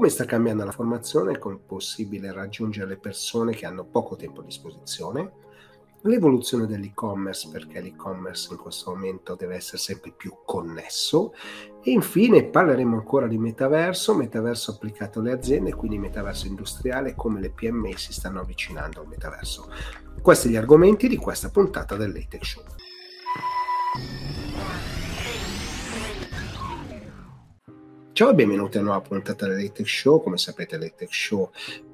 come sta cambiando la formazione, come è possibile raggiungere le persone che hanno poco tempo a disposizione, l'evoluzione dell'e-commerce perché l'e-commerce in questo momento deve essere sempre più connesso e infine parleremo ancora di metaverso, metaverso applicato alle aziende, quindi metaverso industriale, come le PMI si stanno avvicinando al metaverso. Questi gli argomenti di questa puntata del Show. Ciao e benvenuti a una nuova puntata del Latex Show. Come sapete, il Show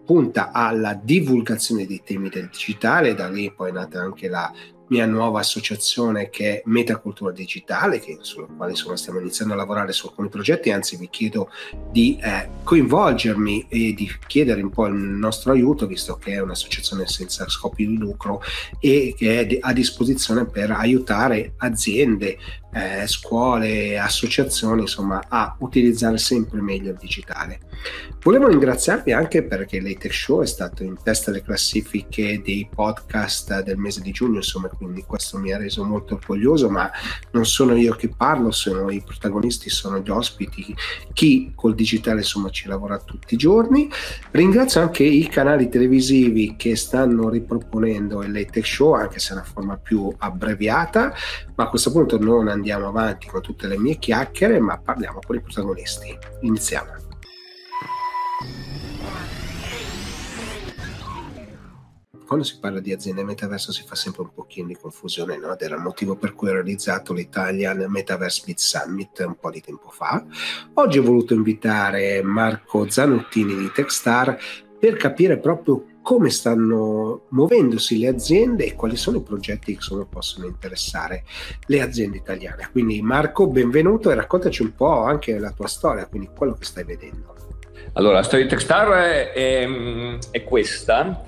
punta alla divulgazione dei temi del digitale, da lì poi è nata anche la mia nuova associazione che è Metacultura Digitale, che, sulla quale insomma, stiamo iniziando a lavorare su alcuni progetti, anzi vi chiedo di eh, coinvolgermi e di chiedere un po' il nostro aiuto, visto che è un'associazione senza scopi di lucro e che è a disposizione per aiutare aziende, eh, scuole, associazioni, insomma, a utilizzare sempre meglio il digitale. Volevo ringraziarvi anche perché l'Atex Show è stato in testa alle classifiche dei podcast del mese di giugno, insomma, quindi questo mi ha reso molto orgoglioso, ma non sono io che parlo, sono i protagonisti, sono gli ospiti, chi col digitale insomma ci lavora tutti i giorni. Ringrazio anche i canali televisivi che stanno riproponendo il Late Show, anche se è una forma più abbreviata, ma a questo punto non andiamo avanti con tutte le mie chiacchiere, ma parliamo con i protagonisti. Iniziamo. Quando si parla di aziende metaverso si fa sempre un pochino di confusione, no? Ed era il motivo per cui ho realizzato l'Italian Metaverse Beat Summit un po' di tempo fa. Oggi ho voluto invitare Marco Zanottini di Techstar per capire proprio come stanno muovendosi le aziende e quali sono i progetti che insomma, possono interessare le aziende italiane. Quindi Marco, benvenuto e raccontaci un po' anche la tua storia, quindi quello che stai vedendo. Allora, la storia di Techstar è, è, è questa.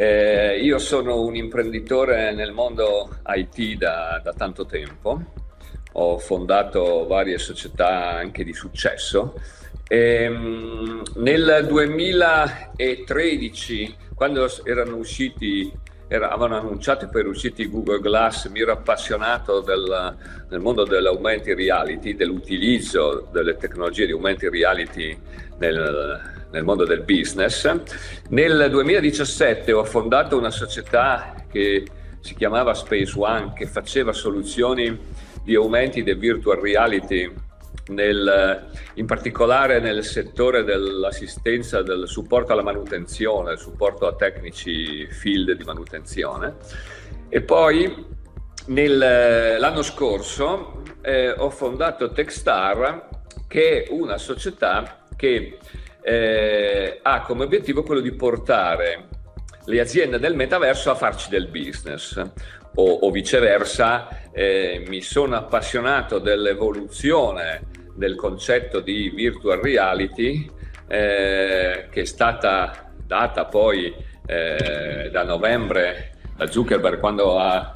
Eh, io sono un imprenditore nel mondo IT da, da, tanto tempo, ho fondato varie società anche di successo. Ehm, nel 2013, quando erano usciti avevano annunciato per usciti Google Glass, mi ero appassionato del, del mondo dell'augmented reality, dell'utilizzo delle tecnologie di augmented reality nel, nel mondo del business. Nel 2017 ho fondato una società che si chiamava Space One, che faceva soluzioni di aumenti del virtual reality nel, in particolare nel settore dell'assistenza, del supporto alla manutenzione, supporto a tecnici field di manutenzione. E poi nel, l'anno scorso eh, ho fondato Techstar, che è una società che eh, ha come obiettivo quello di portare le aziende del metaverso a farci del business o, o viceversa eh, mi sono appassionato dell'evoluzione del concetto di virtual reality eh, che è stata data poi eh, da novembre da Zuckerberg quando ha,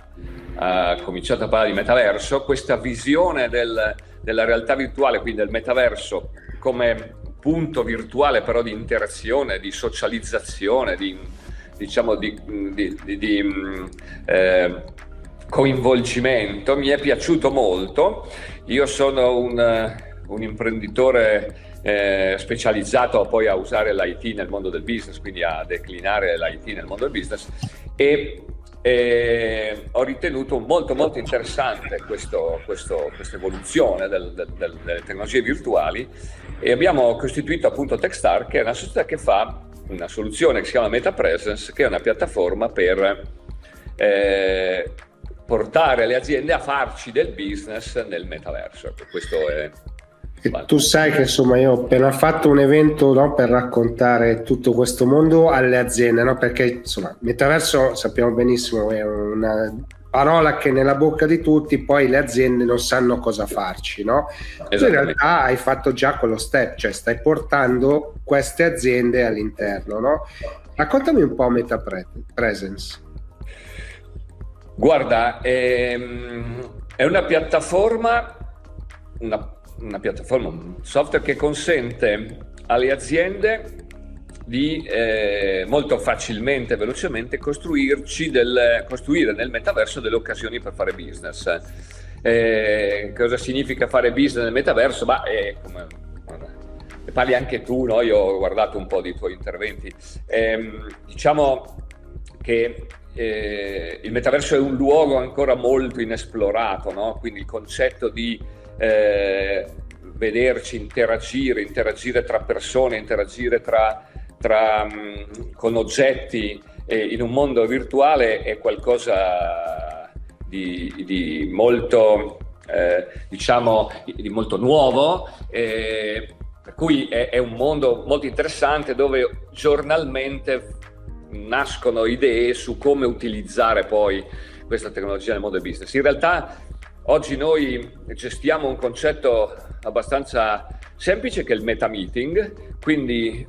ha, cominciato a parlare di metaverso, questa visione del, della realtà virtuale, quindi del metaverso come punto virtuale però di interazione, di socializzazione, di, diciamo di, di, di mm, eh, coinvolgimento, mi è piaciuto molto. Io sono un, un imprenditore eh, specializzato poi a usare l'IT nel mondo del business, quindi a declinare l'IT nel mondo del business e e ho ritenuto molto molto interessante questo, questo, questa evoluzione del, del, del, delle tecnologie virtuali e abbiamo costituito appunto Techstar che è una società che fa una soluzione che si chiama MetaPresence che è una piattaforma per eh, portare le aziende a farci del business nel metaverso. Questo è tu sai che insomma io ho appena fatto un evento no, per raccontare tutto questo mondo alle aziende, no? perché insomma metaverso sappiamo benissimo è una parola che è nella bocca di tutti, poi le aziende non sanno cosa farci, no? Tu in realtà hai fatto già quello step, cioè stai portando queste aziende all'interno, no? Raccontami un po' Meta Presence. Guarda, ehm, è una piattaforma, una una piattaforma, un software che consente alle aziende di eh, molto facilmente e velocemente del, costruire nel metaverso delle occasioni per fare business. Eh, cosa significa fare business nel metaverso? Bah, è come parli anche tu, no? io ho guardato un po' di tuoi interventi, ehm, diciamo che eh, il metaverso è un luogo ancora molto inesplorato, no? quindi il concetto di eh, vederci interagire, interagire tra persone, interagire tra, tra, mm, con oggetti eh, in un mondo virtuale è qualcosa di, di molto, eh, diciamo, di molto nuovo. Eh, per cui è, è un mondo molto interessante dove giornalmente nascono idee su come utilizzare poi questa tecnologia nel mondo del business. In realtà oggi noi gestiamo un concetto abbastanza semplice che è il meta meeting, quindi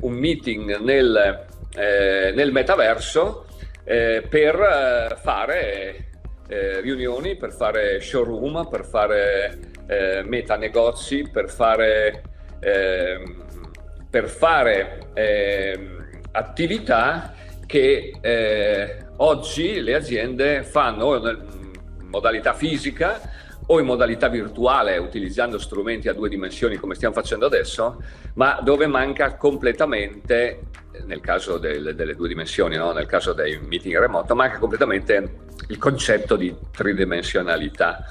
un meeting nel, eh, nel metaverso eh, per eh, fare riunioni, per fare showroom, per fare meta negozi, per fare, ehm, per fare ehm, attività che oggi le aziende fanno modalità fisica o in modalità virtuale utilizzando strumenti a due dimensioni come stiamo facendo adesso, ma dove manca completamente, nel caso del, delle due dimensioni, no? nel caso dei meeting remoto, manca completamente il concetto di tridimensionalità.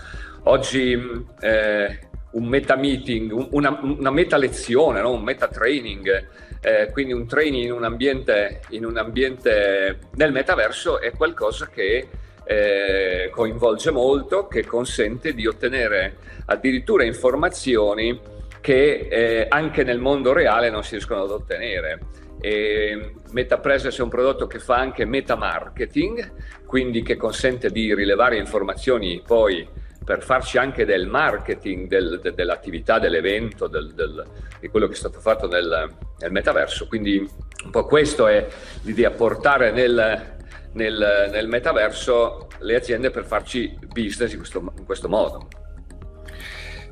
Oggi eh, un meta meeting, una, una meta lezione, no? un meta training, eh, quindi un training in un, ambiente, in un ambiente nel metaverso è qualcosa che eh, coinvolge molto, che consente di ottenere addirittura informazioni che eh, anche nel mondo reale non si riescono ad ottenere. E MetaPresence è un prodotto che fa anche meta marketing, quindi che consente di rilevare informazioni poi per farci anche del marketing del, de, dell'attività, dell'evento, del, del, di quello che è stato fatto nel, nel, metaverso. Quindi un po' questo è l'idea, portare nel, nel, nel metaverso le aziende per farci business in questo, in questo modo.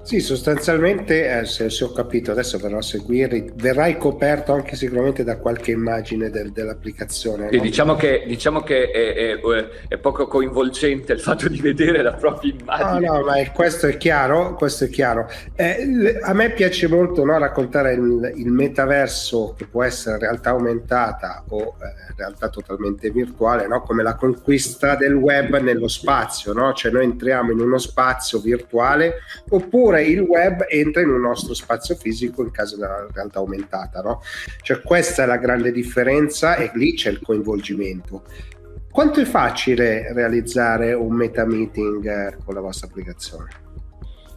Sì, sostanzialmente, eh, se, se, ho capito, adesso verrò a seguire, verrai coperto anche sicuramente da qualche immagine del, dell'applicazione. Sì, no? diciamo che, diciamo che è, è, è, poco coinvolgente il fatto di vedere la propria immagine. No, no, ma questo è chiaro, questo è chiaro. Eh, a me piace molto no, raccontare il, il, metaverso che può essere realtà aumentata o eh, realtà totalmente virtuale, no? come la conquista del web nello spazio, no? cioè noi entriamo in uno spazio virtuale oppure oppure il web entra in un nostro spazio fisico in caso della realtà aumentata. No? Cioè questa è la grande differenza e lì c'è il coinvolgimento. Quanto è facile realizzare un meta meeting eh, con la vostra applicazione?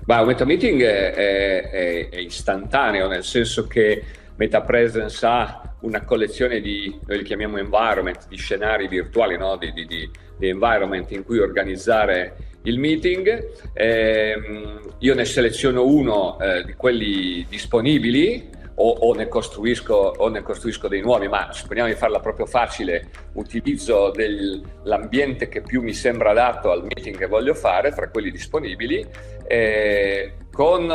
Beh, un meta meeting è, è, è istantaneo, nel senso che Meta Presence ha una collezione di, noi li chiamiamo environment, di scenari virtuali, no? di, di, di, di environment in cui organizzare il meeting, eh, io ne seleziono uno eh, di quelli disponibili o, o, ne o, ne costruisco, dei nuovi, ma supponiamo di farla proprio facile, utilizzo del, l'ambiente che più mi sembra adatto al meeting che voglio fare, tra quelli disponibili, eh, con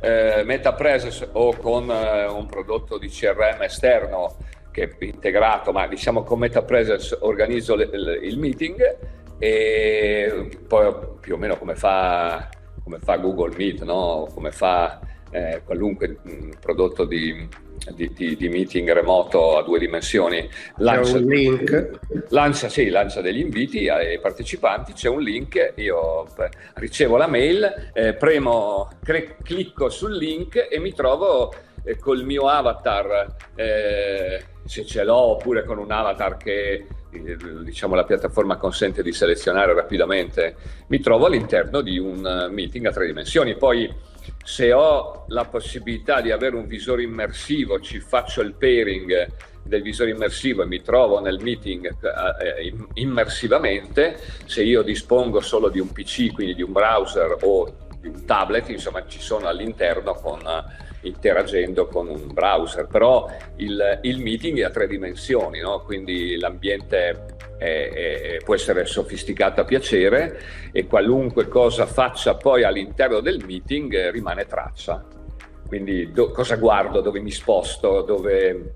eh, MetaPresence o con eh, un prodotto di CRM esterno che è integrato, ma diciamo con MetaPresence organizzo le, le, il meeting e poi più o meno come fa, come fa Google Meet, no? come fa eh, qualunque mh, mm, prodotto di, di, di, di, meeting remoto a due dimensioni. Lancia, c'è un link. Lancia, sì, lancia degli inviti ai partecipanti, c'è un link, io ricevo la mail, eh, premo, cre- clicco sul link e mi trovo eh, col mio avatar, eh, se ce l'ho, oppure con un avatar che diciamo, la piattaforma consente di selezionare rapidamente, mi trovo all'interno di un eh, meeting a tre dimensioni. Poi se ho la possibilità di avere un visore immersivo, ci faccio il pairing del visore immersivo e mi trovo nel meeting eh, eh immersivamente, se io dispongo solo di un PC, quindi di un browser o di un tablet, insomma ci sono all'interno con interagendo con un browser, però il, il meeting è a tre dimensioni, no? quindi l'ambiente è, è, può essere sofisticato a piacere e qualunque cosa faccia poi all'interno del meeting eh, rimane traccia. Quindi do, cosa guardo, dove mi sposto, dove,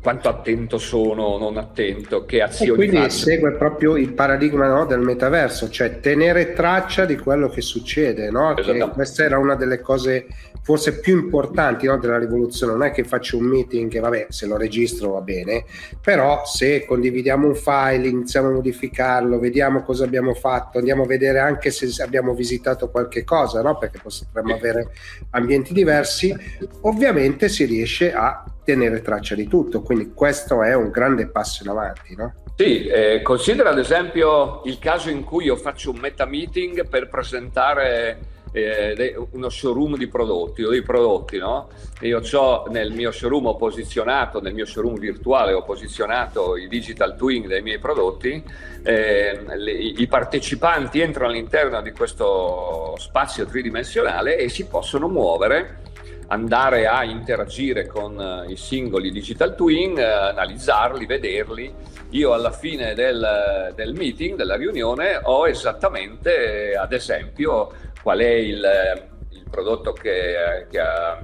quanto attento sono o non attento, che azioni e quindi faccio. segue proprio il paradigma no, del metaverso, cioè tenere traccia di quello che succede, no? che questa era una delle cose forse più importanti no, della rivoluzione, non è che faccio un meeting e vabbè se lo registro va bene, però se condividiamo un file, iniziamo a modificarlo, vediamo cosa abbiamo fatto, andiamo a vedere anche se abbiamo visitato qualche cosa, no? perché potremmo avere ambienti diversi, ovviamente si riesce a tenere traccia di tutto, quindi questo è un grande passo in avanti. No? Sì, eh, considera ad esempio il caso in cui io faccio un meta meeting per presentare eh, uno showroom di prodotti o dei prodotti, no? Io ho nel mio showroom ho posizionato, nel mio showroom virtuale ho posizionato i digital twin dei miei prodotti, eh, le, i partecipanti entrano all'interno di questo spazio tridimensionale e si possono muovere andare a interagire con uh, i singoli digital twin, uh, analizzarli, vederli. Io alla fine del, del, meeting, della riunione, ho esattamente, ad esempio, qual è il, il prodotto che, che, ha,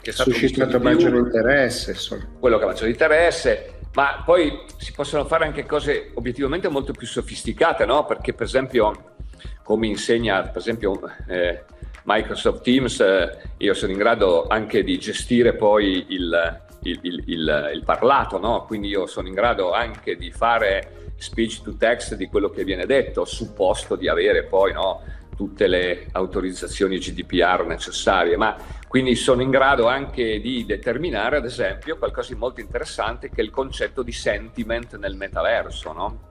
che è stato suscitato maggiore interesse. Insomma. Quello che ha maggiore interesse. Ma poi si possono fare anche cose obiettivamente molto più sofisticate, no? Perché per esempio, come insegna per esempio eh, Microsoft Teams, eh, io sono in grado anche di gestire poi il, il, il, il parlato, no? quindi io sono in grado anche di fare speech to text di quello che viene detto, supposto di avere poi no, tutte le autorizzazioni GDPR necessarie, ma quindi sono in grado anche di determinare, ad esempio, qualcosa di molto interessante che è il concetto di sentiment nel metaverso. No?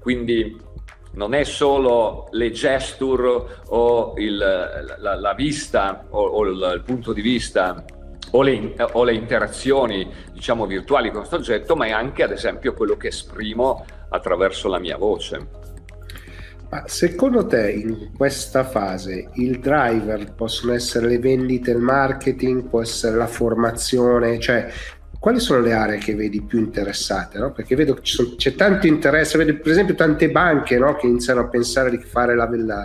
Quindi non è solo le gesture o il, la, la, vista o, o il, punto di vista o le, o le, interazioni diciamo virtuali con questo oggetto, ma è anche ad esempio quello che esprimo attraverso la mia voce. Ma secondo te in questa fase il driver possono essere le vendite, il marketing, può essere la formazione, cioè quali sono le aree che vedi più interessate? No? Perché vedo che c'è tanto interesse, vedo per esempio tante banche no? che iniziano a pensare di fare la, la,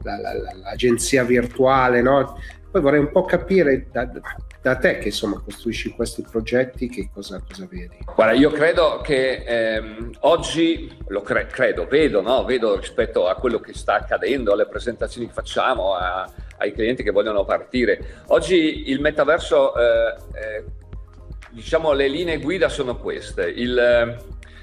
la, l'agenzia virtuale, no? poi vorrei un po' capire da, da, te che insomma costruisci questi progetti che cosa, cosa vedi? Guarda, io credo che ehm, oggi, lo cre- credo, vedo, vedo rispetto a quello che sta accadendo, alle presentazioni che facciamo, a, ai clienti che vogliono partire, oggi il metaverso... Eh, eh, diciamo le linee guida sono queste. Il,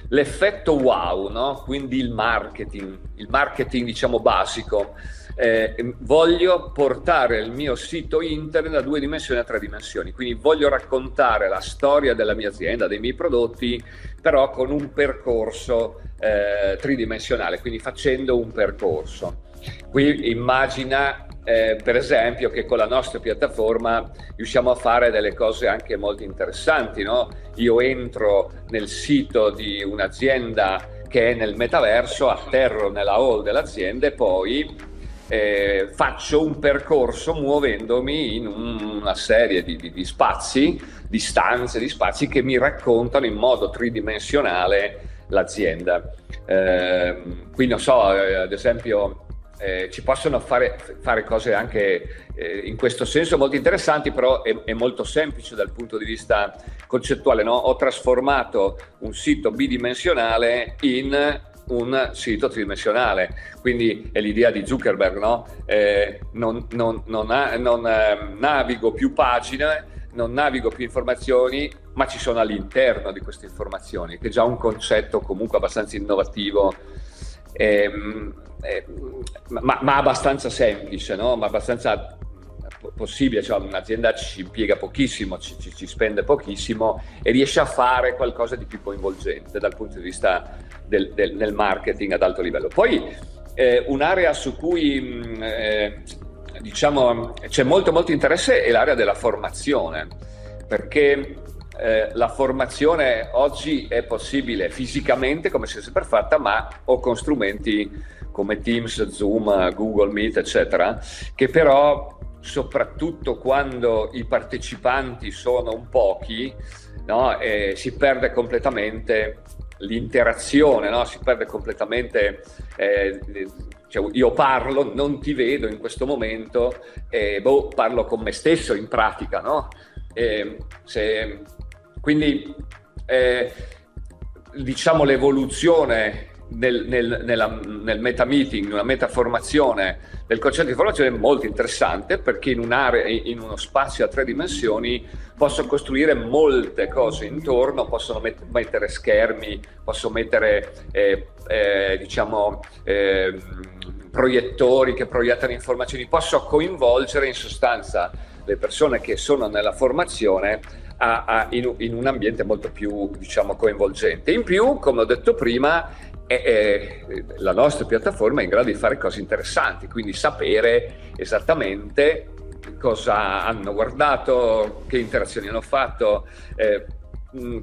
l'effetto wow, no? quindi il marketing, il marketing diciamo basico. Eh, voglio portare il mio sito internet da due dimensioni a tre dimensioni, quindi voglio raccontare la storia della mia azienda, dei miei prodotti, però con un percorso eh, tridimensionale, quindi facendo un percorso. Qui immagina eh, per esempio che con la nostra piattaforma riusciamo a fare delle cose anche molto interessanti. No? Io entro nel sito di un'azienda che è nel metaverso, atterro nella hall dell'azienda e poi eh, faccio un percorso muovendomi in una serie di, di, di, spazi, di stanze, di spazi che mi raccontano in modo tridimensionale l'azienda. Eh, qui non so, eh, ad esempio eh, ci possono fare, fare cose anche eh, in questo senso molto interessanti, però è, è, molto semplice dal punto di vista concettuale. No? Ho trasformato un sito bidimensionale in un sito tridimensionale, quindi è l'idea di Zuckerberg, no? eh, non, non, non, ha, non eh, navigo più pagine, non navigo più informazioni, ma ci sono all'interno di queste informazioni, che è già un concetto comunque abbastanza innovativo. Ehm, eh, ma, ma, abbastanza semplice, no? ma abbastanza possibile, cioè un'azienda ci impiega pochissimo, ci, ci, ci, spende pochissimo e riesce a fare qualcosa di più coinvolgente dal punto di vista del, del, del marketing ad alto livello. Poi eh, un'area su cui mm, eh, diciamo c'è molto molto interesse è l'area della formazione, perché eh, la formazione oggi è possibile fisicamente come si è sempre fatta, ma o con strumenti come Teams, Zoom, Google Meet, eccetera, che però soprattutto quando i partecipanti sono un pochi, no, eh, si perde completamente l'interazione, no? si perde completamente, eh, cioè io parlo, non ti vedo in questo momento, eh, boh, parlo con me stesso in pratica, no? se, quindi eh, diciamo l'evoluzione nel, nel, nella, nel meta meeting, una meta formazione del concetto di formazione è molto interessante perché in, un'area, in uno spazio a tre dimensioni posso costruire molte cose intorno, posso met- mettere schermi, posso mettere eh, eh, diciamo eh, proiettori che proiettano informazioni, posso coinvolgere in sostanza le persone che sono nella formazione a, a, in, in, un ambiente molto più diciamo, coinvolgente. In più, come ho detto prima, è, è, la nostra piattaforma è in grado di fare cose interessanti, quindi sapere esattamente cosa hanno guardato, che interazioni hanno fatto. Eh,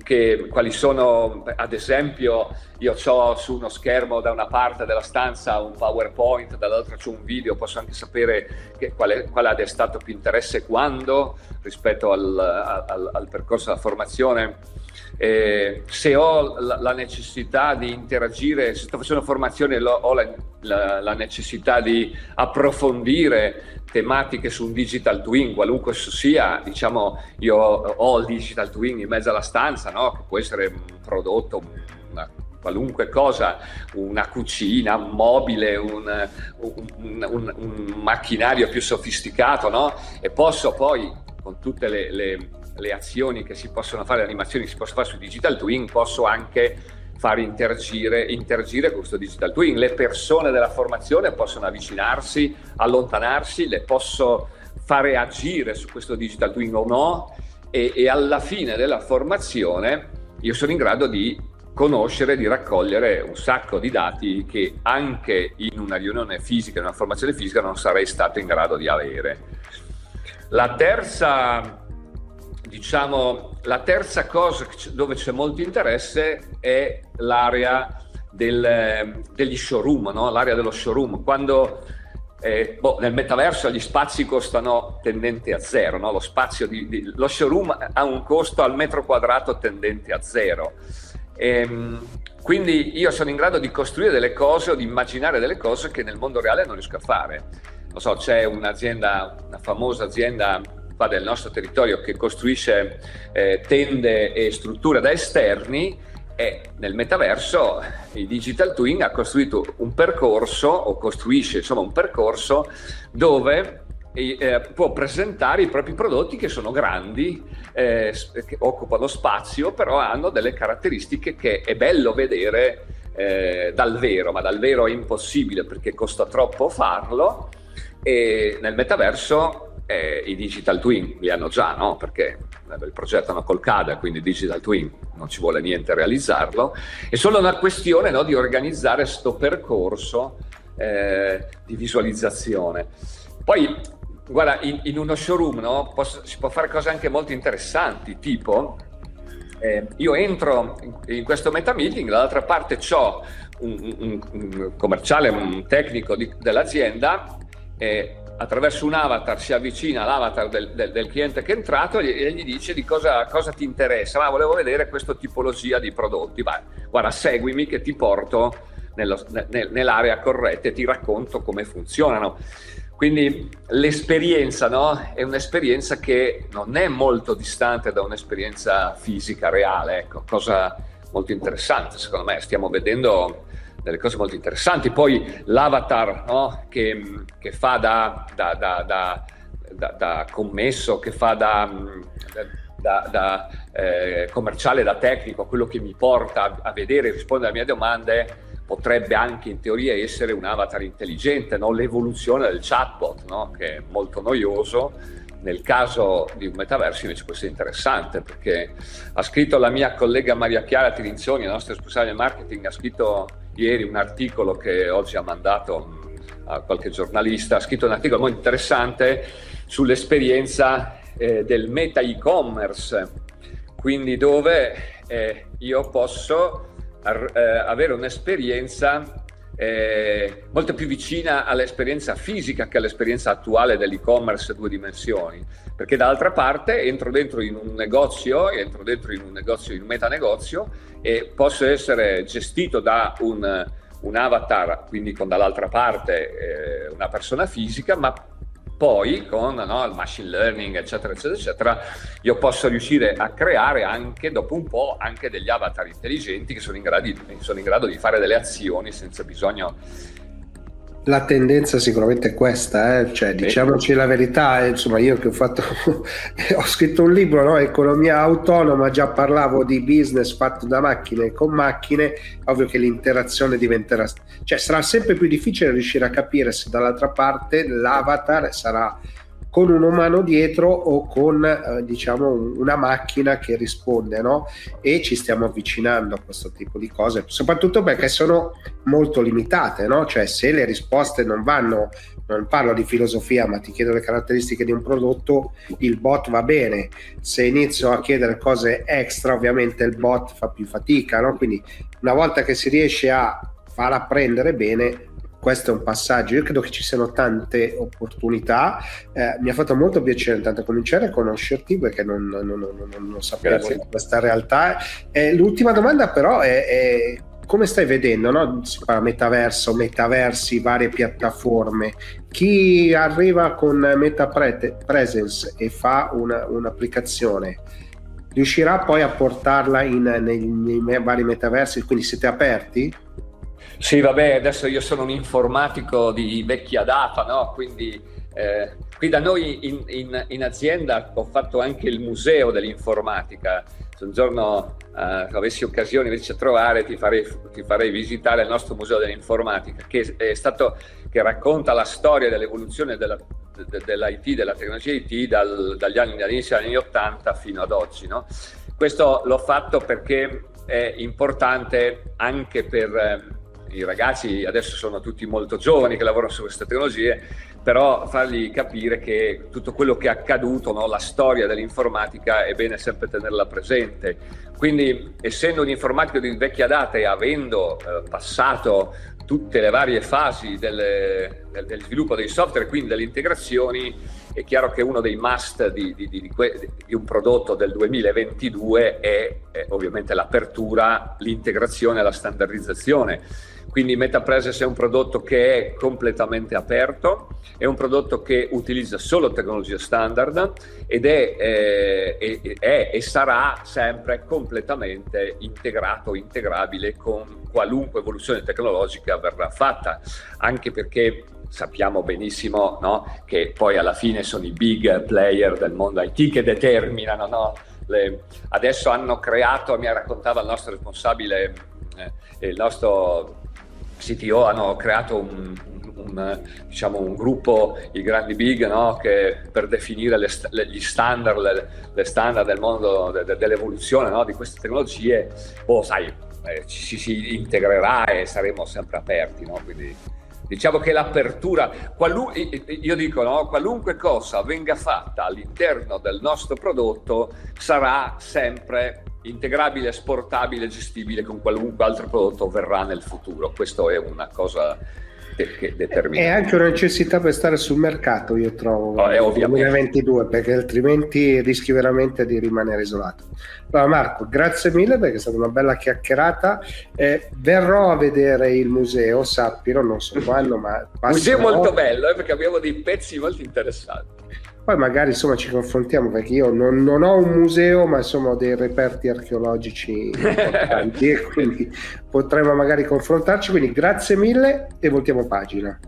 che, quali sono, ad esempio, io ho su uno schermo da una parte della stanza un PowerPoint, dall'altra c'è un video, posso anche sapere che, quale, quale è stato più interesse quando rispetto al, al, al percorso della formazione. Eh, se ho la, la, necessità di interagire, se sto facendo formazione, lo, ho la, la, la necessità di approfondire tematiche su un digital twin, qualunque esso sia, diciamo, io ho il digital twin in mezzo alla stanza, no? che può essere un prodotto, una qualunque cosa, una cucina, un mobile, un, un, un, un macchinario più sofisticato, no? E posso poi, con tutte le, le, le azioni che si possono fare, le animazioni che si possono fare su digital twin, posso anche far interagire, interagire con questo digital twin. Le persone della formazione possono avvicinarsi, allontanarsi, le posso fare agire su questo digital twin o no e, e alla fine della formazione io sono in grado di conoscere, di raccogliere un sacco di dati che anche in una riunione fisica, in una formazione fisica non sarei stato in grado di avere. La terza diciamo, la terza cosa dove c'è molto interesse è l'area del, degli showroom, no? l'area dello showroom. Quando eh, boh, nel metaverso gli spazi costano tendenti a zero, no? lo, di, di, lo, showroom ha un costo al metro quadrato tendente a zero. E, ehm, quindi io sono in grado di costruire delle cose o di immaginare delle cose che nel mondo reale non riesco a fare. Lo so, c'è un'azienda, una famosa azienda qua del nostro territorio che costruisce eh, tende e strutture da esterni e nel metaverso il Digital Twin ha costruito un percorso o costruisce insomma un percorso dove eh, può presentare i propri prodotti che sono grandi, eh, che occupano spazio, però hanno delle caratteristiche che è bello vedere eh, dal vero, ma dal vero è impossibile perché costa troppo farlo e nel metaverso eh, i digital twin li hanno già, no? perché eh, il progettano col CADA, quindi digital twin non ci vuole niente realizzarlo, è solo una questione no, di organizzare questo percorso eh, di visualizzazione. Poi, guarda, in, in uno showroom no, posso, si può fare cose anche molto interessanti, tipo eh, io entro in, in questo meta meeting, dall'altra parte ho un, un, un commerciale, un tecnico di, dell'azienda, eh, attraverso un avatar si avvicina all'avatar del, del, del cliente che è entrato e gli dice di cosa, cosa ti interessa. Ma volevo vedere questa tipologia di prodotti. Vai, guarda, seguimi che ti porto nello, nel, nell'area corretta e ti racconto come funzionano. Quindi l'esperienza no? è un'esperienza che non è molto distante da un'esperienza fisica reale, ecco, cosa molto interessante secondo me. Stiamo vedendo delle cose molto interessanti. Poi l'avatar no? che, che, fa da, da, da, da, commesso, che fa da, eh, commerciale, da tecnico, quello che mi porta a, vedere e rispondere alle mie domande, potrebbe anche in teoria essere un avatar intelligente, no? l'evoluzione del chatbot, no? che è molto noioso. Nel caso di un metaverso invece può essere interessante perché ha scritto la mia collega Maria Chiara Tirinzoni, la nostra responsabile marketing, ha scritto ieri un articolo che oggi ha mandato a qualche giornalista, ha scritto un articolo molto interessante sull'esperienza eh, del meta e-commerce, quindi dove eh, io posso ar- eh, avere un'esperienza eh, molto più vicina all'esperienza fisica che all'esperienza attuale dell'e-commerce a due dimensioni, perché dall'altra parte entro dentro in un negozio, entro dentro in un negozio, in un metanegozio e posso essere gestito da un, un avatar, quindi con dall'altra parte eh, una persona fisica, ma poi con no, il machine learning, eccetera, eccetera, eccetera, io posso riuscire a creare anche dopo un po' anche degli avatar intelligenti che sono in, grado sono in grado di fare delle azioni senza bisogno la tendenza sicuramente è questa, eh? cioè, diciamoci la verità, eh, insomma io che ho fatto, ho scritto un libro, no? Economia autonoma, già parlavo di business fatto da macchine con macchine, ovvio che l'interazione diventerà, cioè sarà sempre più difficile riuscire a capire se dall'altra parte l'avatar sarà con un umano dietro o con eh, diciamo una macchina che risponde no? e ci stiamo avvicinando a questo tipo di cose soprattutto perché sono molto limitate no? cioè se le risposte non vanno non parlo di filosofia ma ti chiedo le caratteristiche di un prodotto il bot va bene se inizio a chiedere cose extra ovviamente il bot fa più fatica no? quindi una volta che si riesce a far apprendere bene questo è un passaggio. Io credo che ci siano tante opportunità. Eh, mi ha fatto molto piacere intanto cominciare a conoscerti perché non, non, non, non sapevo di questa realtà. Eh, l'ultima domanda, però, è, è come stai vedendo? No? Si parla metaverso, metaversi, varie piattaforme. Chi arriva con Meta Presence e fa una, un'applicazione riuscirà poi a portarla in, nei, nei vari metaversi? Quindi siete aperti? Sì, vabbè, adesso io sono un informatico di vecchia data, no? Quindi eh, qui da noi in, in, in, azienda ho fatto anche il museo dell'informatica. Se un giorno eh, avessi occasione invece di trovare, ti farei, ti farei, visitare il nostro museo dell'informatica, che è stato, che racconta la storia dell'evoluzione della, de, dell'IT, della tecnologia IT dal, dagli anni, dagli anni 80 fino ad oggi. No? Questo l'ho fatto perché è importante anche per eh, i ragazzi adesso sono tutti molto giovani che lavorano su queste tecnologie, però fargli capire che tutto quello che è accaduto, no, la storia dell'informatica è bene sempre tenerla presente. Quindi essendo un informatico di vecchia data e avendo eh, passato tutte le varie fasi delle, del, del, sviluppo dei software, quindi delle integrazioni, è chiaro che uno dei must di, di, di, di un prodotto del 2022 è, è ovviamente l'apertura, l'integrazione e la standardizzazione quindi MetaPresence è un prodotto che è completamente aperto, è un prodotto che utilizza solo tecnologia standard ed è, eh, è, e sarà sempre completamente integrato, integrabile con qualunque evoluzione tecnologica verrà fatta, anche perché sappiamo benissimo no, che poi alla fine sono i big player del mondo IT che determinano. No, le... Adesso hanno creato, mi raccontava il nostro responsabile, eh, il nostro CTO hanno creato un, un, diciamo, un gruppo, i grandi big, no? che per definire le, le, gli standard, le, le, standard del mondo de, de, dell'evoluzione no? di queste tecnologie, oh, sai, eh, ci si integrerà e saremo sempre aperti. No? Quindi, diciamo che l'apertura, qualun- io dico, no? qualunque cosa venga fatta all'interno del nostro prodotto sarà sempre integrabile, esportabile, gestibile con qualunque altro prodotto verrà nel futuro. Questo è una cosa che determina. È anche una necessità per stare sul mercato, io trovo, oh, nel 2022, perché altrimenti rischi veramente di rimanere isolato. Allora Marco, grazie mille perché è stata una bella chiacchierata. Eh, verrò a vedere il museo, sappilo, non so quando, ma... Museo molto bello, eh, perché abbiamo dei pezzi molto interessanti. Poi magari insomma ci confrontiamo perché io non, non ho un museo ma insomma ho dei reperti archeologici importanti e quindi potremmo magari confrontarci. Quindi grazie mille e voltiamo pagina.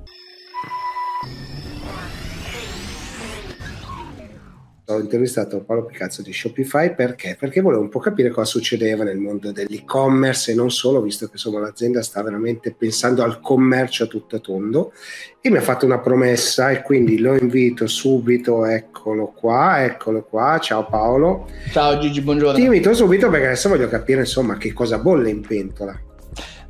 Ho intervistato Paolo Picazzo di Shopify perché? Perché volevo un po' capire cosa succedeva nel mondo dell'e-commerce e non solo, visto che insomma, l'azienda sta veramente pensando al commercio a tutto tondo e mi ha fatto una promessa e quindi lo invito subito, eccolo qua, eccolo qua, ciao Paolo. Ciao Gigi, buongiorno. Ti invito subito perché adesso voglio capire insomma che cosa bolle in pentola.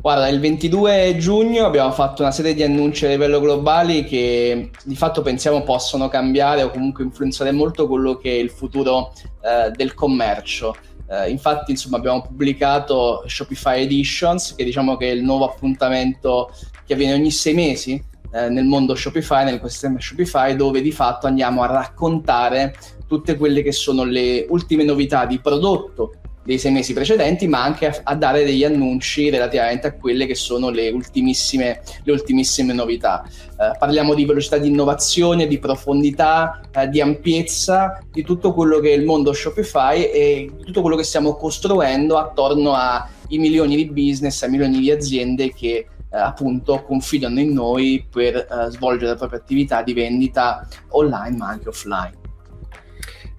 Guarda, il 22 giugno abbiamo fatto una serie di annunci a livello globale che di fatto pensiamo possono cambiare o comunque influenzare molto quello che è il futuro eh, del commercio. Eh, infatti, insomma, abbiamo pubblicato Shopify Editions, che diciamo che è il nuovo appuntamento che avviene ogni sei mesi eh, nel mondo Shopify, nell'ecosistema Shopify, dove di fatto andiamo a raccontare tutte quelle che sono le ultime novità di prodotto dei sei mesi precedenti, ma anche a, a, dare degli annunci relativamente a quelle che sono le ultimissime, le ultimissime novità. Eh, parliamo di velocità di innovazione, di profondità, eh, di ampiezza, di tutto quello che è il mondo Shopify e tutto quello che stiamo costruendo attorno ai milioni di business, ai milioni di aziende che eh, appunto confidano in noi per eh, svolgere la propria attività di vendita online ma anche offline.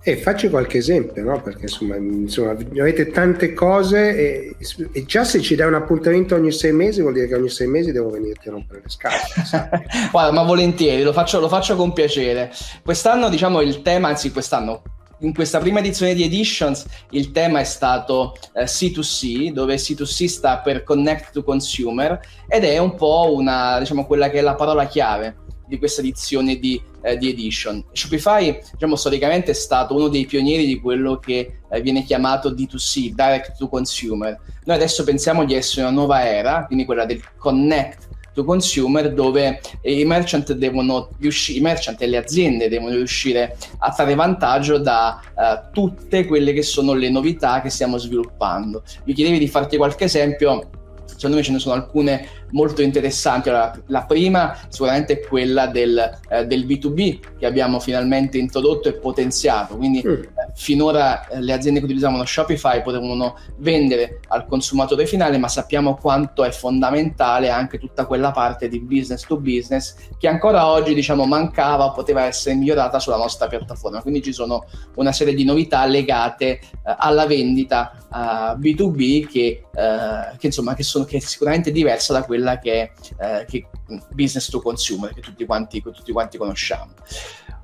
E faccio qualche esempio, no? perché insomma, insomma, avete tante cose e, e, già se ci dai un appuntamento ogni sei mesi vuol dire che ogni sei mesi devo venirti a rompere le scatole. Guarda, ma volentieri, lo faccio, lo faccio con piacere. Quest'anno diciamo il tema, anzi quest'anno, in questa prima edizione di Editions il tema è stato eh, C2C, dove C2C sta per Connect to Consumer ed è un po' una, diciamo, quella che è la parola chiave di questa edizione di, eh, di, Edition. Shopify, diciamo, storicamente è stato uno dei pionieri di quello che eh, viene chiamato D2C, Direct to Consumer. Noi adesso pensiamo di essere una nuova era, quindi quella del Connect to consumer dove i merchant devono riuscire, i merchant e le aziende devono riuscire a trarre vantaggio da uh, tutte quelle che sono le novità che stiamo sviluppando. Mi chiedevi di farti qualche esempio, secondo me ce ne sono alcune molto interessanti. Allora, la prima sicuramente è quella del, eh, del, B2B che abbiamo finalmente introdotto e potenziato. Quindi mm. eh, finora eh, le aziende che utilizzavano Shopify potevano vendere al consumatore finale, ma sappiamo quanto è fondamentale anche tutta quella parte di business to business che ancora oggi diciamo mancava poteva essere migliorata sulla nostra piattaforma. Quindi ci sono una serie di novità legate eh, alla vendita B2B che, eh, che, insomma che, sono, che è sicuramente diversa da quella quella che eh, che business to consumer, che tutti quanti, tutti quanti conosciamo.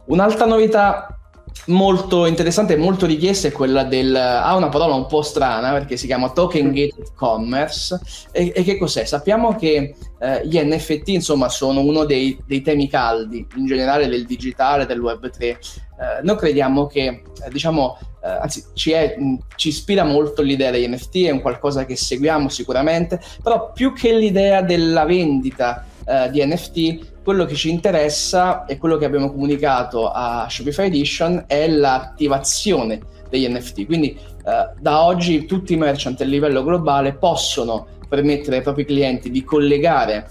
Un'altra novità molto interessante e molto richiesta è quella del ha una parola un po' strana perché si chiama token gated commerce. E, e che cos'è? Sappiamo che eh, gli NFT insomma sono uno dei, dei, temi caldi in generale del digitale, del web 3 eh, noi crediamo che eh, diciamo eh, anzi ci, è, ci, ispira molto l'idea degli NFT, è un qualcosa che seguiamo sicuramente, però più che l'idea della vendita eh, di NFT, quello che ci interessa e quello che abbiamo comunicato a Shopify Edition è l'attivazione degli NFT. Quindi eh, da oggi tutti i merchant a livello globale possono permettere ai propri clienti di collegare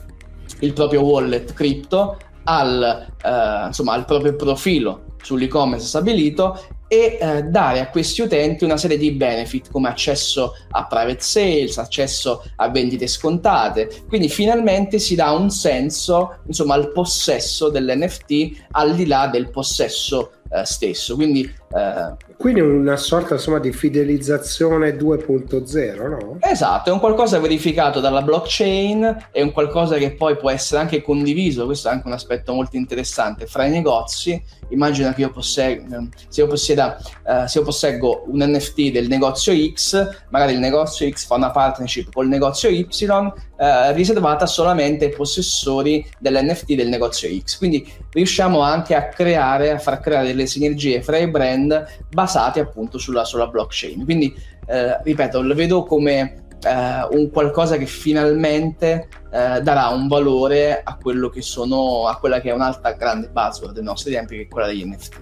il proprio wallet cripto al, eh, insomma, al proprio profilo sull'e-commerce stabilito e eh, dare a questi utenti una serie di benefit come accesso a private sales, accesso a vendite scontate. Quindi finalmente si dà un senso, insomma, al possesso dell'NFT al di là del possesso eh, stesso. Quindi, eh, Quindi una sorta insomma, di fidelizzazione 2.0, no? Esatto, è un qualcosa verificato dalla blockchain, è un qualcosa che poi può essere anche condiviso, questo è anche un aspetto molto interessante, fra i negozi. Immagina che io posseggo, se io, possieda, uh, se io posseggo un NFT del negozio X, magari il negozio X fa una partnership col negozio Y, uh, riservata solamente ai possessori dell'NFT del negozio X. Quindi riusciamo anche a creare, a far creare delle sinergie fra i brand basate appunto sulla, sulla blockchain. Quindi, eh, ripeto, lo vedo come eh, un qualcosa che finalmente eh, darà un valore a quello che sono, a quella che è un'altra grande buzzword dei nostri tempi, che è quella degli NFT.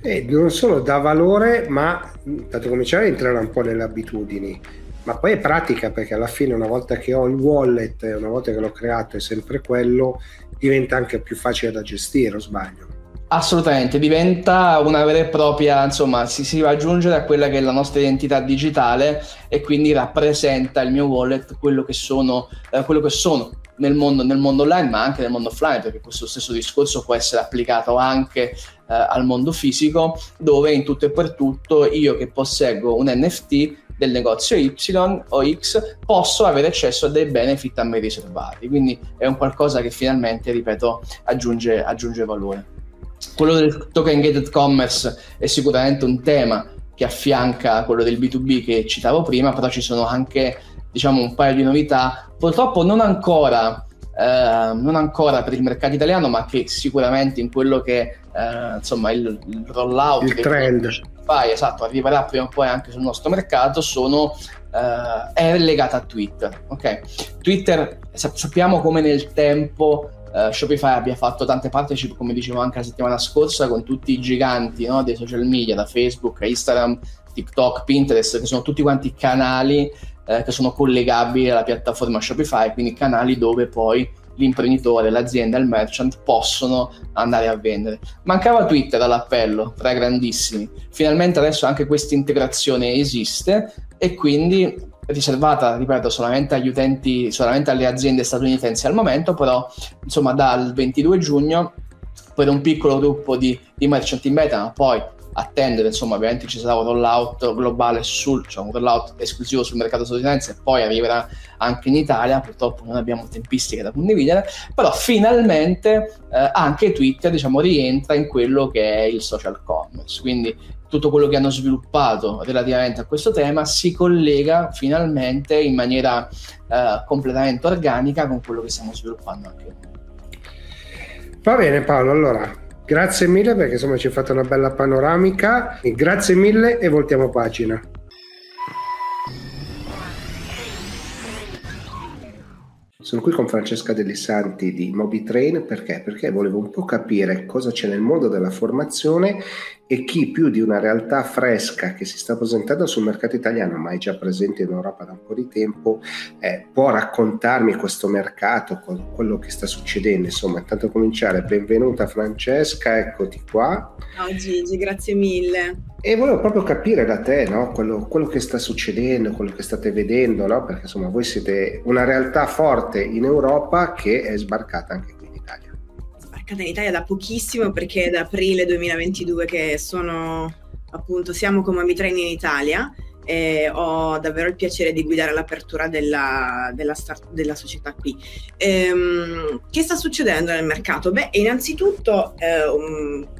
E non solo dà valore, ma dato cominciare a entrare un po' nelle abitudini, ma poi è pratica perché alla fine una volta che ho il wallet, una volta che l'ho creato è sempre quello, diventa anche più facile da gestire, o sbaglio? Assolutamente, diventa una vera e propria, insomma, si, si va a aggiungere a quella che è la nostra identità digitale e quindi rappresenta il mio wallet quello che sono, eh, quello che sono nel, mondo, nel mondo online, ma anche nel mondo offline, perché questo stesso discorso può essere applicato anche eh, al mondo fisico, dove in tutto e per tutto io che posseggo un NFT del negozio Y o X posso avere accesso a dei benefit a me riservati. Quindi è un qualcosa che finalmente, ripeto, aggiunge, aggiunge valore. Quello del token gated commerce è sicuramente un tema che affianca quello del B2B che citavo prima, però ci sono anche diciamo un paio di novità, purtroppo non ancora, eh, non ancora per il mercato italiano, ma che sicuramente in quello che eh, insomma il, il rollout il trend Shopify, esatto, arriverà prima o poi anche sul nostro mercato, sono, eh, è legata a Twitter. Ok, Twitter sappiamo come nel tempo uh, Shopify abbia fatto tante partnership, come dicevo anche la settimana scorsa, con tutti i giganti no, dei social media, da Facebook Instagram, TikTok, Pinterest, che sono tutti quanti canali eh, che sono collegabili alla piattaforma Shopify, quindi canali dove poi l'imprenditore, l'azienda, il merchant possono andare a vendere. Mancava Twitter all'appello, tra i grandissimi. Finalmente adesso anche questa integrazione esiste e quindi riservata, ripeto, solamente agli utenti, solamente alle aziende statunitensi al momento, però insomma dal 22 giugno per un piccolo gruppo di, di merchant in beta, ma poi attendere, insomma, ovviamente ci sarà un rollout globale sul, cioè un rollout esclusivo sul mercato statunitense e poi arriverà anche in Italia, purtroppo non abbiamo tempistiche da condividere, però finalmente eh, anche Twitter, diciamo, rientra in quello che è il social commerce, quindi tutto quello che hanno sviluppato relativamente a questo tema si collega finalmente in maniera eh, completamente organica con quello che stiamo sviluppando anche noi. Va bene Paolo, allora grazie mille perché insomma ci hai fatto una bella panoramica, grazie mille e voltiamo pagina. Sono qui con Francesca Degli Santi di MobiTrain perché? Perché volevo un po' capire cosa c'è nel mondo della formazione e chi più di una realtà fresca che si sta presentando sul mercato italiano, ma è già presente in Europa da un po' di tempo, eh, può raccontarmi questo mercato, quello che sta succedendo. Insomma, intanto cominciare, benvenuta Francesca, eccoti qua. Ciao Gigi, grazie mille. E volevo proprio capire da te no? quello, quello, che sta succedendo, quello che state vedendo, no? perché insomma voi siete una realtà forte in Europa che è sbarcata anche sbarcata in Italia da pochissimo perché è da aprile 2022 che sono appunto siamo come Amitrain in Italia e ho davvero il piacere di guidare l'apertura della, della, start, della società qui. Ehm, che sta succedendo nel mercato? Beh, innanzitutto, eh,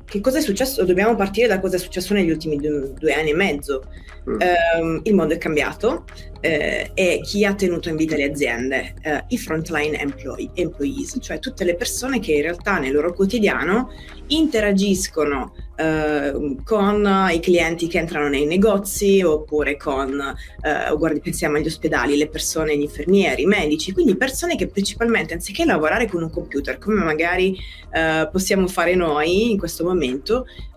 che cosa è successo? Dobbiamo partire da cosa è successo negli ultimi due, due anni e mezzo. Mm. Eh, il mondo è cambiato eh, e chi ha tenuto in vita le aziende? Eh, I frontline employee, employees, cioè tutte le persone che in realtà nel loro quotidiano interagiscono eh, con i clienti che entrano nei negozi oppure con, eh, guardi, pensiamo agli ospedali, le persone, gli infermieri, i medici, quindi persone che principalmente anziché lavorare con un computer, come magari eh, possiamo fare noi in questo momento,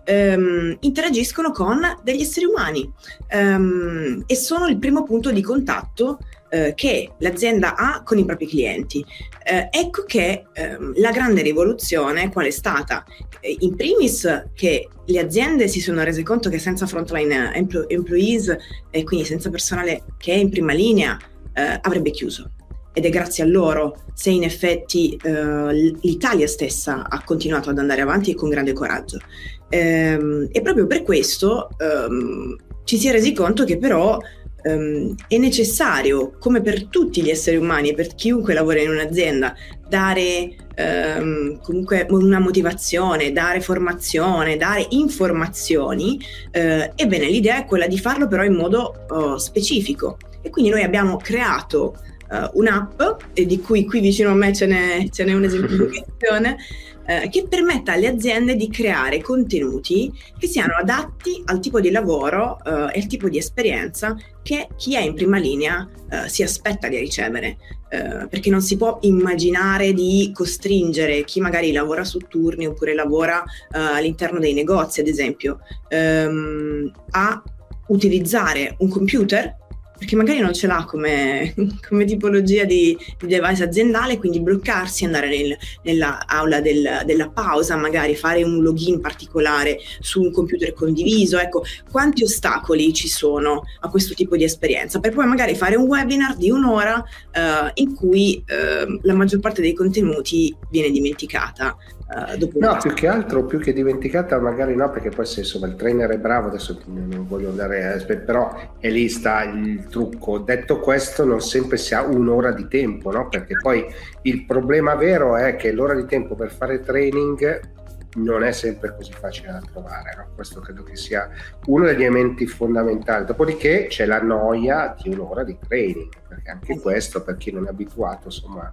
ehm, interagiscono con degli esseri umani ehm, e sono il primo punto di contatto eh, che l'azienda ha con i propri clienti. Eh, ecco che ehm, la grande rivoluzione qual è stata? Eh, in primis che le aziende si sono rese conto che senza frontline empl- employees e quindi senza personale che è in prima linea eh, avrebbe chiuso ed è grazie a loro se in effetti uh, l'Italia stessa ha continuato ad andare avanti con grande coraggio. Um, e proprio per questo um, ci si è resi conto che però um, è necessario, come per tutti gli esseri umani e per chiunque lavora in un'azienda, dare comunque una motivazione, dare formazione, dare informazioni. Uh, ebbene, l'idea è quella di farlo però in modo uh, specifico. E quindi noi abbiamo creato uh, un'app, e di cui qui vicino a me ce n'è, ce n'è un'esemplificazione, uh, che permetta alle aziende di creare contenuti che siano adatti al tipo di lavoro uh, e al tipo di esperienza che chi è in prima linea si aspetta di ricevere. perché non si può immaginare di costringere chi magari lavora su turni oppure lavora all'interno dei negozi, ad esempio, um, a utilizzare un computer perché magari non ce l'ha come, come tipologia di, di, device aziendale, quindi bloccarsi, andare nel, nell'aula del, della pausa, magari fare un login particolare su un computer condiviso. Ecco, quanti ostacoli ci sono a questo tipo di esperienza? Per poi magari fare un webinar di un'ora eh, in cui eh, la maggior parte dei contenuti viene dimenticata. Uh, no, più che altro, più che dimenticata, magari no, perché poi se insomma il trainer è bravo, adesso non voglio andare però è lì sta il trucco. Detto questo, non sempre si ha un'ora di tempo, no? Perché poi il problema vero è che l'ora di tempo per fare training non è sempre così facile da trovare. No? Questo credo che sia uno degli elementi fondamentali. Dopodiché c'è la noia di un'ora di training, perché anche questo, per chi non è abituato, insomma,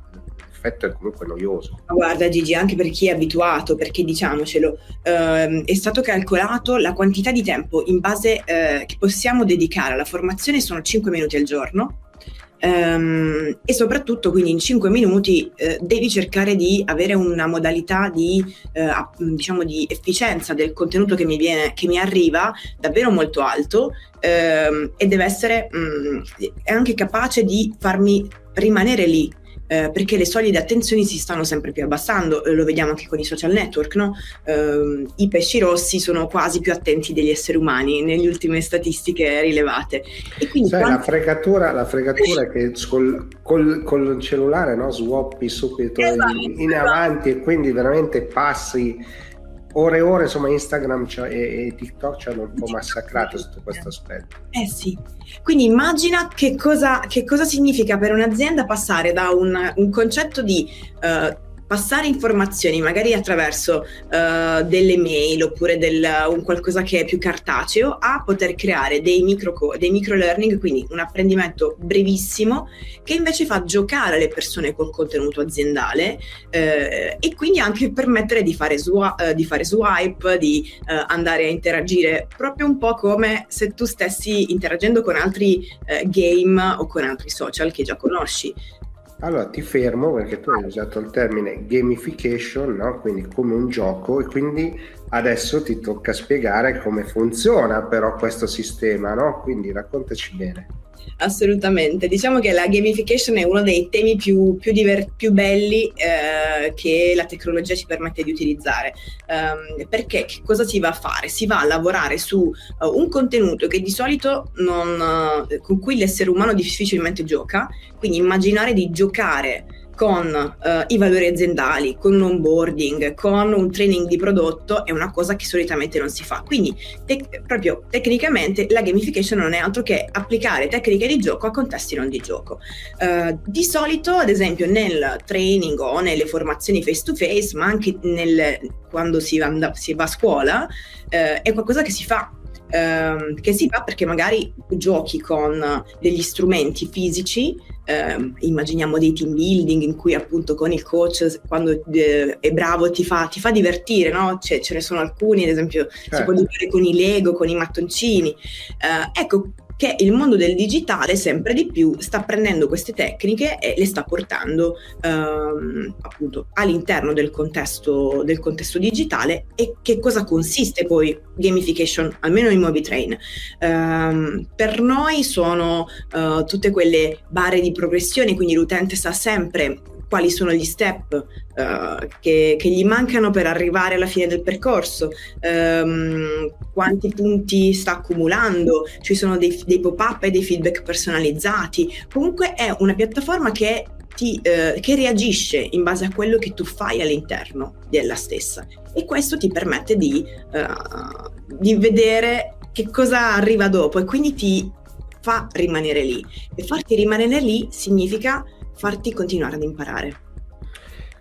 l'effetto è comunque noioso. Guarda Gigi, anche per chi è abituato, perché diciamocelo, ehm, è stato calcolato la quantità di tempo in base eh, che possiamo dedicare alla formazione sono 5 minuti al giorno Um, e soprattutto quindi in 5 minuti uh, devi cercare di avere una modalità di, uh, diciamo di efficienza del contenuto che mi, viene, che mi arriva davvero molto alto uh, e deve essere um, anche capace di farmi rimanere lì eh, perché le soglie di attenzione si stanno sempre più abbassando, eh, lo vediamo anche con i social network, no? eh, i pesci rossi sono quasi più attenti degli esseri umani nelle ultime statistiche rilevate. E quindi Sai, quanti... la, fregatura, la fregatura è che col, col, col cellulare no, swappi subito esatto, in, in esatto. avanti e quindi veramente passi ore e ore, insomma, Instagram e, e, TikTok ci hanno un po' massacrato sotto questo aspetto. Eh sì, quindi immagina che cosa, che cosa significa per un'azienda passare da un, un concetto di... Uh, passare informazioni magari attraverso uh, delle mail oppure del, un qualcosa che è più cartaceo a poter creare dei micro, dei micro learning, quindi un apprendimento brevissimo che invece fa giocare le persone col contenuto aziendale uh, e quindi anche permettere di fare, swa- uh, di fare swipe, di andare a interagire proprio un po' come se tu stessi interagendo con altri game o con altri social che già conosci. Allora ti fermo perché tu hai usato il termine gamification, no? quindi come un gioco, e quindi adesso ti tocca spiegare come funziona però questo sistema, no? quindi raccontaci bene. Assolutamente, diciamo che la gamification è uno dei temi più, più, diver- più belli eh, che la tecnologia ci permette di utilizzare, um, perché cosa si va a fare? Si va a lavorare su uh, un contenuto che di solito non, uh, con cui l'essere umano difficilmente gioca, quindi immaginare di giocare con uh, i valori aziendali, con un onboarding, con un training di prodotto è una cosa che solitamente non si fa. Quindi te- proprio tecnicamente la gamification non è altro che applicare tecniche di gioco a contesti non di gioco. Uh, di solito, ad esempio, nel training o nelle formazioni face to face, ma anche nel, quando si va, si va a scuola, uh, è qualcosa che si fa ehm, che si fa perché magari giochi con degli strumenti fisici, ehm, immaginiamo dei team building in cui appunto con il coach quando eh, è bravo ti fa, ti fa divertire, no? Cioè, ce ne sono alcuni, ad esempio certo. si può certo. giocare con i Lego, con i mattoncini. Eh, ecco, che il mondo del digitale sempre di più sta prendendo queste tecniche e le sta portando ehm, appunto all'interno del contesto, del contesto digitale e che cosa consiste poi gamification, almeno in MobiTrain. Um, per noi sono uh, tutte quelle barre di progressione, quindi l'utente sa sempre quali sono gli step uh, che, che, gli mancano per arrivare alla fine del percorso, um, quanti punti sta accumulando, ci sono dei, dei pop-up e dei feedback personalizzati. Comunque è una piattaforma che ti, eh, che reagisce in base a quello che tu fai all'interno della stessa. E questo ti permette di, uh, di vedere che cosa arriva dopo e quindi ti fa rimanere lì. E farti rimanere lì significa farti continuare ad imparare.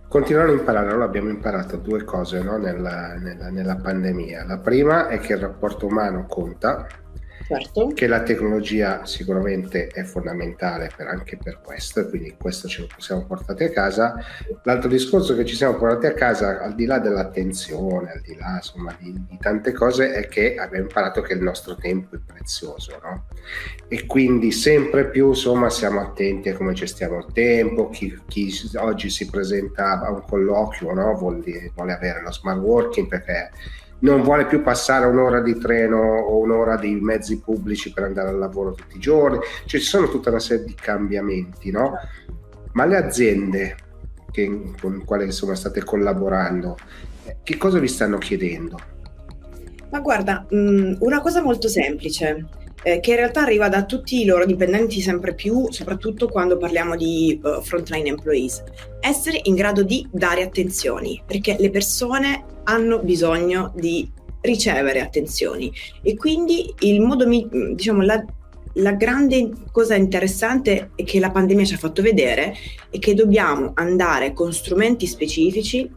Continuare a imparare, allora abbiamo imparato due cose no? nella, nella, nella pandemia. La prima è che il rapporto umano conta, Certo. Che la tecnologia sicuramente è fondamentale per, anche per questo, e quindi questo ce lo possiamo portare a casa. L'altro discorso che ci siamo portati a casa, al di là dell'attenzione, al di là insomma, di, di, tante cose, è che abbiamo imparato che il nostro tempo è prezioso, no? E quindi sempre più insomma, siamo attenti a come gestiamo il tempo. Chi, chi oggi si presenta a un colloquio no? vuole, vuole avere lo smart working perché non vuole più passare un'ora di treno o un'ora di mezzi pubblici per andare al lavoro tutti i giorni, cioè ci sono tutta una serie di cambiamenti, no? Ma le aziende che, con le quali insomma, state collaborando, che cosa vi stanno chiedendo? Ma guarda, mm, una cosa molto semplice, eh, che in realtà arriva da tutti i loro dipendenti sempre più, soprattutto quando parliamo di uh, frontline employees. Essere in grado di dare attenzioni, perché le persone hanno bisogno di ricevere attenzioni e quindi il modo, diciamo, la, la grande cosa interessante che la pandemia ci ha fatto vedere è che dobbiamo andare con strumenti specifici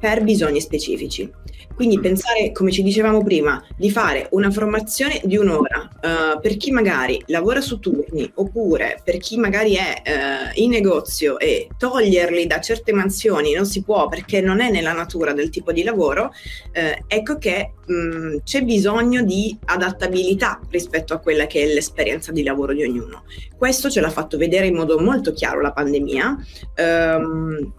per bisogni specifici. Quindi mm. pensare, come ci dicevamo prima, di fare una formazione di un'ora uh, per chi magari lavora su turni oppure per chi magari è uh, in negozio e toglierli da certe mansioni non si può perché non è nella natura del tipo di lavoro, uh, ecco che mh, c'è bisogno di adattabilità rispetto a quella che è l'esperienza di lavoro di ognuno. Questo ce l'ha fatto vedere in modo molto chiaro la pandemia. Um,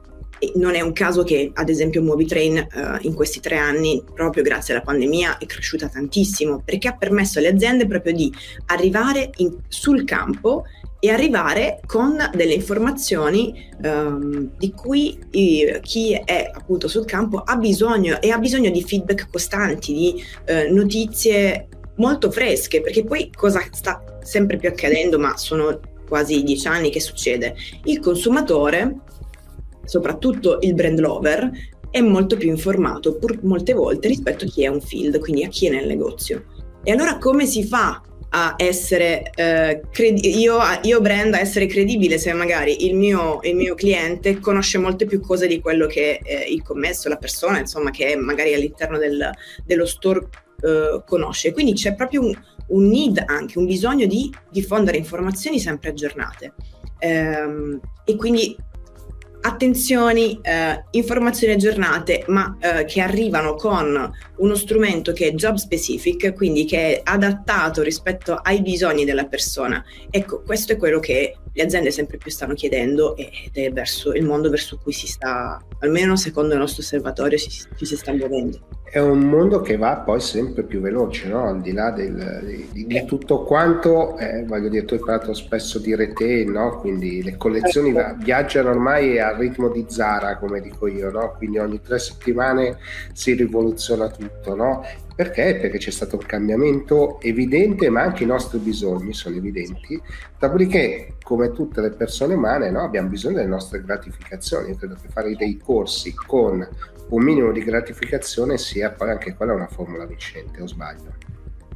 non è un caso che, ad esempio, Movitrain eh, in questi tre anni, proprio grazie alla pandemia, è cresciuta tantissimo perché ha permesso alle aziende proprio di arrivare in, sul campo e arrivare con delle informazioni um, di cui i, chi è appunto sul campo ha bisogno e ha bisogno di feedback costanti, di eh, notizie molto fresche, perché poi cosa sta sempre più accadendo, ma sono quasi dieci anni che succede? Il consumatore soprattutto il brand lover, è molto più informato pur molte volte rispetto a chi è un field, quindi a chi è nel negozio. E allora come si fa a essere eh, credi- io, io, brand a essere credibile se magari il mio, il mio, cliente conosce molte più cose di quello che eh, il commesso, la persona, insomma, che magari all'interno del, dello store eh, conosce. Quindi c'è proprio un, un, need anche, un bisogno di diffondere informazioni sempre aggiornate. Ehm, e quindi attenzioni, eh, informazioni aggiornate, ma eh, che arrivano con uno strumento che è job specific, quindi che è adattato rispetto ai bisogni della persona. Ecco, questo è quello che le aziende sempre più stanno chiedendo ed è verso il mondo verso cui si sta, almeno secondo il nostro osservatorio, si, ci si sta muovendo. È un mondo che va poi sempre più veloce, no? al di là del, di, di, tutto quanto, eh, voglio dire, tu hai parlato spesso di retail, no? quindi le collezioni va, viaggiano ormai al ritmo di Zara, come dico io, no? quindi ogni tre settimane si rivoluziona tutto. No? Perché? Perché c'è stato un cambiamento evidente, ma anche i nostri bisogni sono evidenti. Dopodiché, come tutte le persone umane, no, abbiamo bisogno delle nostre gratificazioni. Io credo che fare dei corsi con un minimo di gratificazione sia poi anche quella una formula vincente, o sbaglio?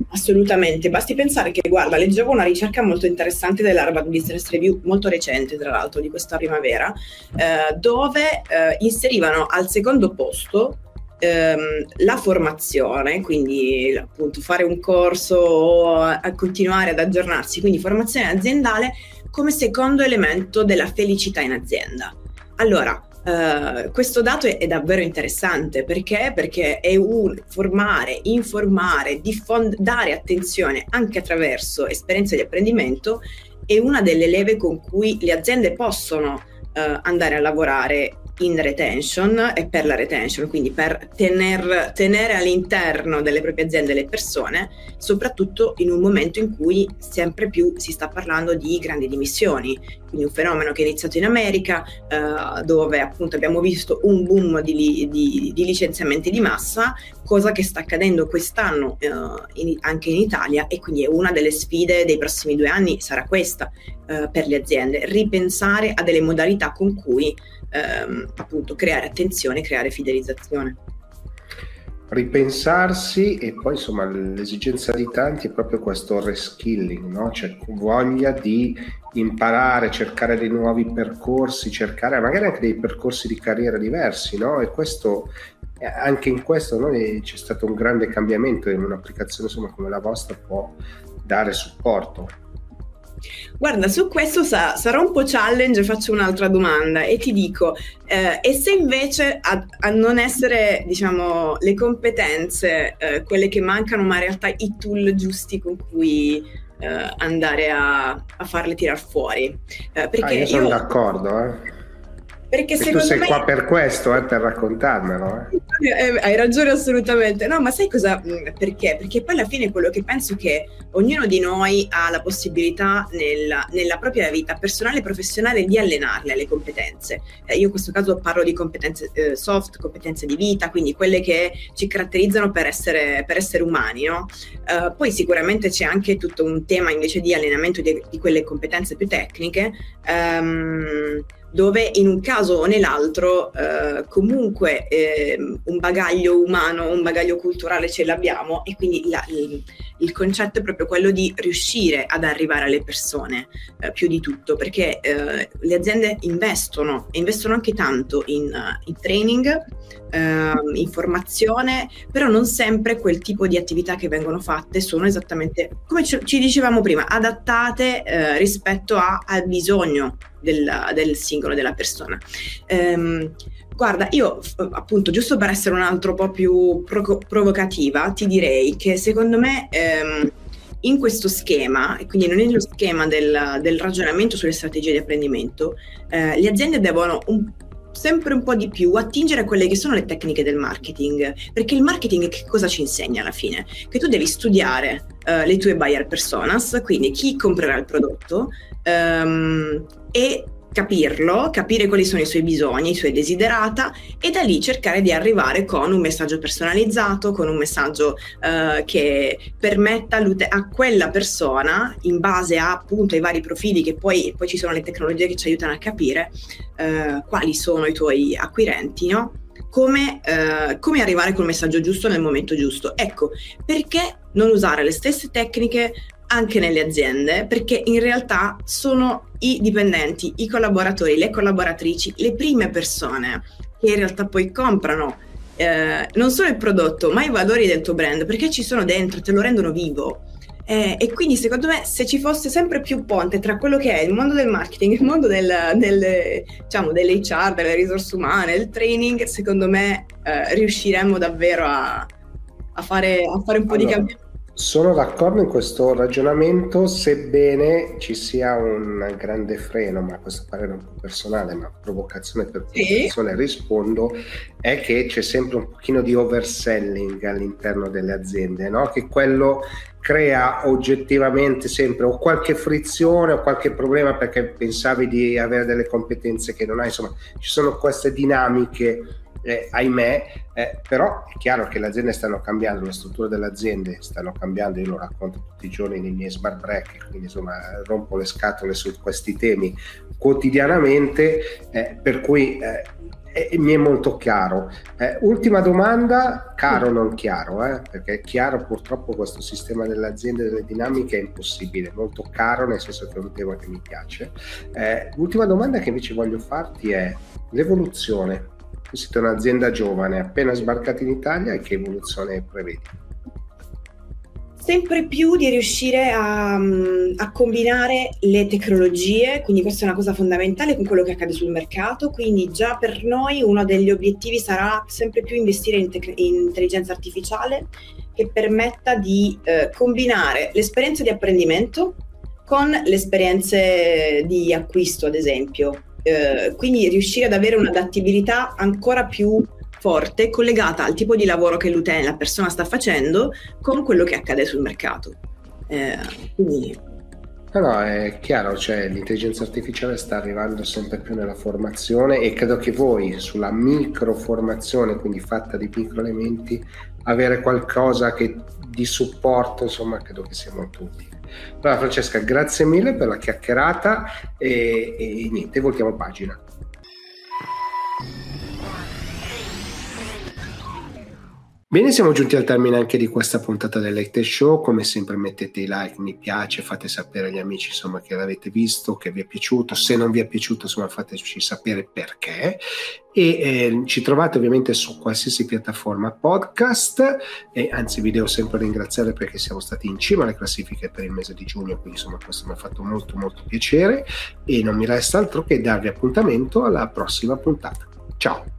Assolutamente, basti pensare che, guarda, leggevo una ricerca molto interessante dell'Harvard Business Review, molto recente tra l'altro, di questa primavera, eh, dove eh, inserivano al secondo posto ehm, la formazione, quindi appunto fare un corso o a continuare ad aggiornarsi, quindi formazione aziendale come secondo elemento della felicità in azienda. Allora, Uh, questo dato è, è, davvero interessante perché? Perché è un formare, informare, diffond- dare attenzione anche attraverso esperienze di apprendimento è una delle leve con cui le aziende possono uh, andare a lavorare in retention e per la retention, quindi per tener, tenere all'interno delle proprie aziende le persone, soprattutto in un momento in cui sempre più si sta parlando di grandi dimissioni, quindi un fenomeno che è iniziato in America, eh, dove appunto abbiamo visto un boom di, di, di, licenziamenti di massa, cosa che sta accadendo quest'anno eh, in, anche in Italia e quindi è una delle sfide dei prossimi due anni, sarà questa eh, per le aziende, ripensare a delle modalità con cui ehm, appunto creare attenzione, creare fidelizzazione. Ripensarsi e poi insomma l'esigenza di tanti è proprio questo reskilling, no? cioè voglia di imparare, cercare dei nuovi percorsi, cercare magari anche dei percorsi di carriera diversi, no? E questo anche in questo no, c'è stato un grande cambiamento e un'applicazione insomma, come la vostra può dare supporto. Guarda, su questo sa- sarà un po' challenge, faccio un'altra domanda e ti dico, eh, e se invece a, a, non essere, diciamo, le competenze, eh, quelle che mancano, ma in realtà i tool giusti con cui eh, andare a, a, farle tirar fuori? Eh, perché ah, io sono io... d'accordo, eh. Perché e tu sei me... qua per questo, eh, per raccontarmelo. Eh. eh. Hai ragione assolutamente. No, ma sai cosa? Mm, perché? Perché poi alla fine quello che penso è che ognuno di noi ha la possibilità nella, nella propria vita personale e professionale di allenarle le competenze. Eh, io in questo caso parlo di competenze eh, soft, competenze di vita, quindi quelle che ci caratterizzano per essere, per essere umani. No? Poi sicuramente c'è anche tutto un tema invece di allenamento di, di quelle competenze più tecniche. Um, dove in un caso o nell'altro eh, comunque eh, un bagaglio umano, un bagaglio culturale ce l'abbiamo e quindi la, il, il, concetto è proprio quello di riuscire ad arrivare alle persone eh, più di tutto, perché eh, le aziende investono e investono anche tanto in, in training, ehm, in formazione, però non sempre quel tipo di attività che vengono fatte sono esattamente, come ci, ci dicevamo prima, adattate eh, rispetto a, al bisogno del, del singolo, della persona. Um, guarda, io appunto, giusto per essere un altro po' più pro- provocativa, ti direi che secondo me um, in questo schema, e quindi non nello schema del, del ragionamento sulle strategie di apprendimento, eh, le aziende devono un sempre un po' di più attingere a quelle che sono le tecniche del marketing, perché il marketing che cosa ci insegna alla fine? Che tu devi studiare uh, le tue buyer personas, quindi chi comprerà il prodotto, um, e capirlo, capire quali sono i suoi bisogni, i suoi desiderata e da lì cercare di arrivare con un messaggio personalizzato, con un messaggio uh, che permetta a quella persona, in base a, appunto ai vari profili che poi, poi, ci sono le tecnologie che ci aiutano a capire uh, quali sono i tuoi acquirenti, no? Come, uh, come arrivare col messaggio giusto nel momento giusto. Ecco, perché non usare le stesse tecniche anche nelle aziende, perché in realtà sono i dipendenti, i collaboratori, le collaboratrici, le prime persone che in realtà poi comprano eh, non solo il prodotto, ma i valori del tuo brand, perché ci sono dentro, te lo rendono vivo. Eh, e quindi secondo me se ci fosse sempre più ponte tra quello che è il mondo del marketing, il mondo del, del, diciamo, dell'HR, delle risorse umane, del training, secondo me eh, riusciremmo davvero a, a, fare, a, fare, un po' allora, di cambiamento sono d'accordo in questo ragionamento, sebbene ci sia un grande freno, ma questo parere è un po' personale, ma provocazione per provocazione sì. rispondo, è che c'è sempre un pochino di overselling all'interno delle aziende, no? che quello crea oggettivamente sempre o qualche frizione o qualche problema perché pensavi di avere delle competenze che non hai, insomma ci sono queste dinamiche eh, ahimè, eh, però è chiaro che le aziende stanno cambiando, le strutture delle aziende stanno cambiando, io lo racconto tutti i giorni nei miei smart break, quindi insomma rompo le scatole su questi temi quotidianamente, eh, per cui eh, mi è molto chiaro. Eh, ultima domanda, caro o non chiaro, eh? perché chiaro purtroppo questo sistema delle aziende delle dinamiche è impossibile, molto caro nel senso che è un tema che mi piace. L'ultima domanda che invece voglio farti è l'evoluzione siete un'azienda giovane, appena sbarcata in Italia e che evoluzione prevedi? Sempre più di riuscire a, mm, a, combinare le tecnologie, quindi questa è una cosa fondamentale con quello che accade sul mercato, quindi già per noi uno degli obiettivi sarà sempre più investire in, te- in intelligenza artificiale che permetta di eh, combinare l'esperienza di apprendimento con le esperienze di acquisto, ad esempio. Eh, quindi riuscire ad avere un'adattabilità ancora più forte collegata al tipo di lavoro che l'utente, la persona sta facendo con quello che accade sul mercato. Eh, quindi... No, no, è chiaro, cioè l'intelligenza artificiale sta arrivando sempre più nella formazione e credo che voi sulla microformazione, quindi fatta di micro elementi, avere qualcosa che, di supporto, insomma, credo che sia molto utile. Allora Francesca, grazie mille per la chiacchierata e, e niente, voltiamo pagina. Bene, siamo giunti al termine anche di questa puntata del Late Show. Come sempre mettete i like, mi piace, fate sapere agli amici insomma, che l'avete visto, che vi è piaciuto. Se non vi è piaciuto, insomma, fateci sapere perché. E eh, ci trovate ovviamente su qualsiasi piattaforma podcast. E anzi, vi devo sempre ringraziare perché siamo stati in cima alle classifiche per il mese di giugno. Quindi, insomma, questo mi ha fatto molto, molto piacere. E non mi resta altro che darvi appuntamento alla prossima puntata. Ciao!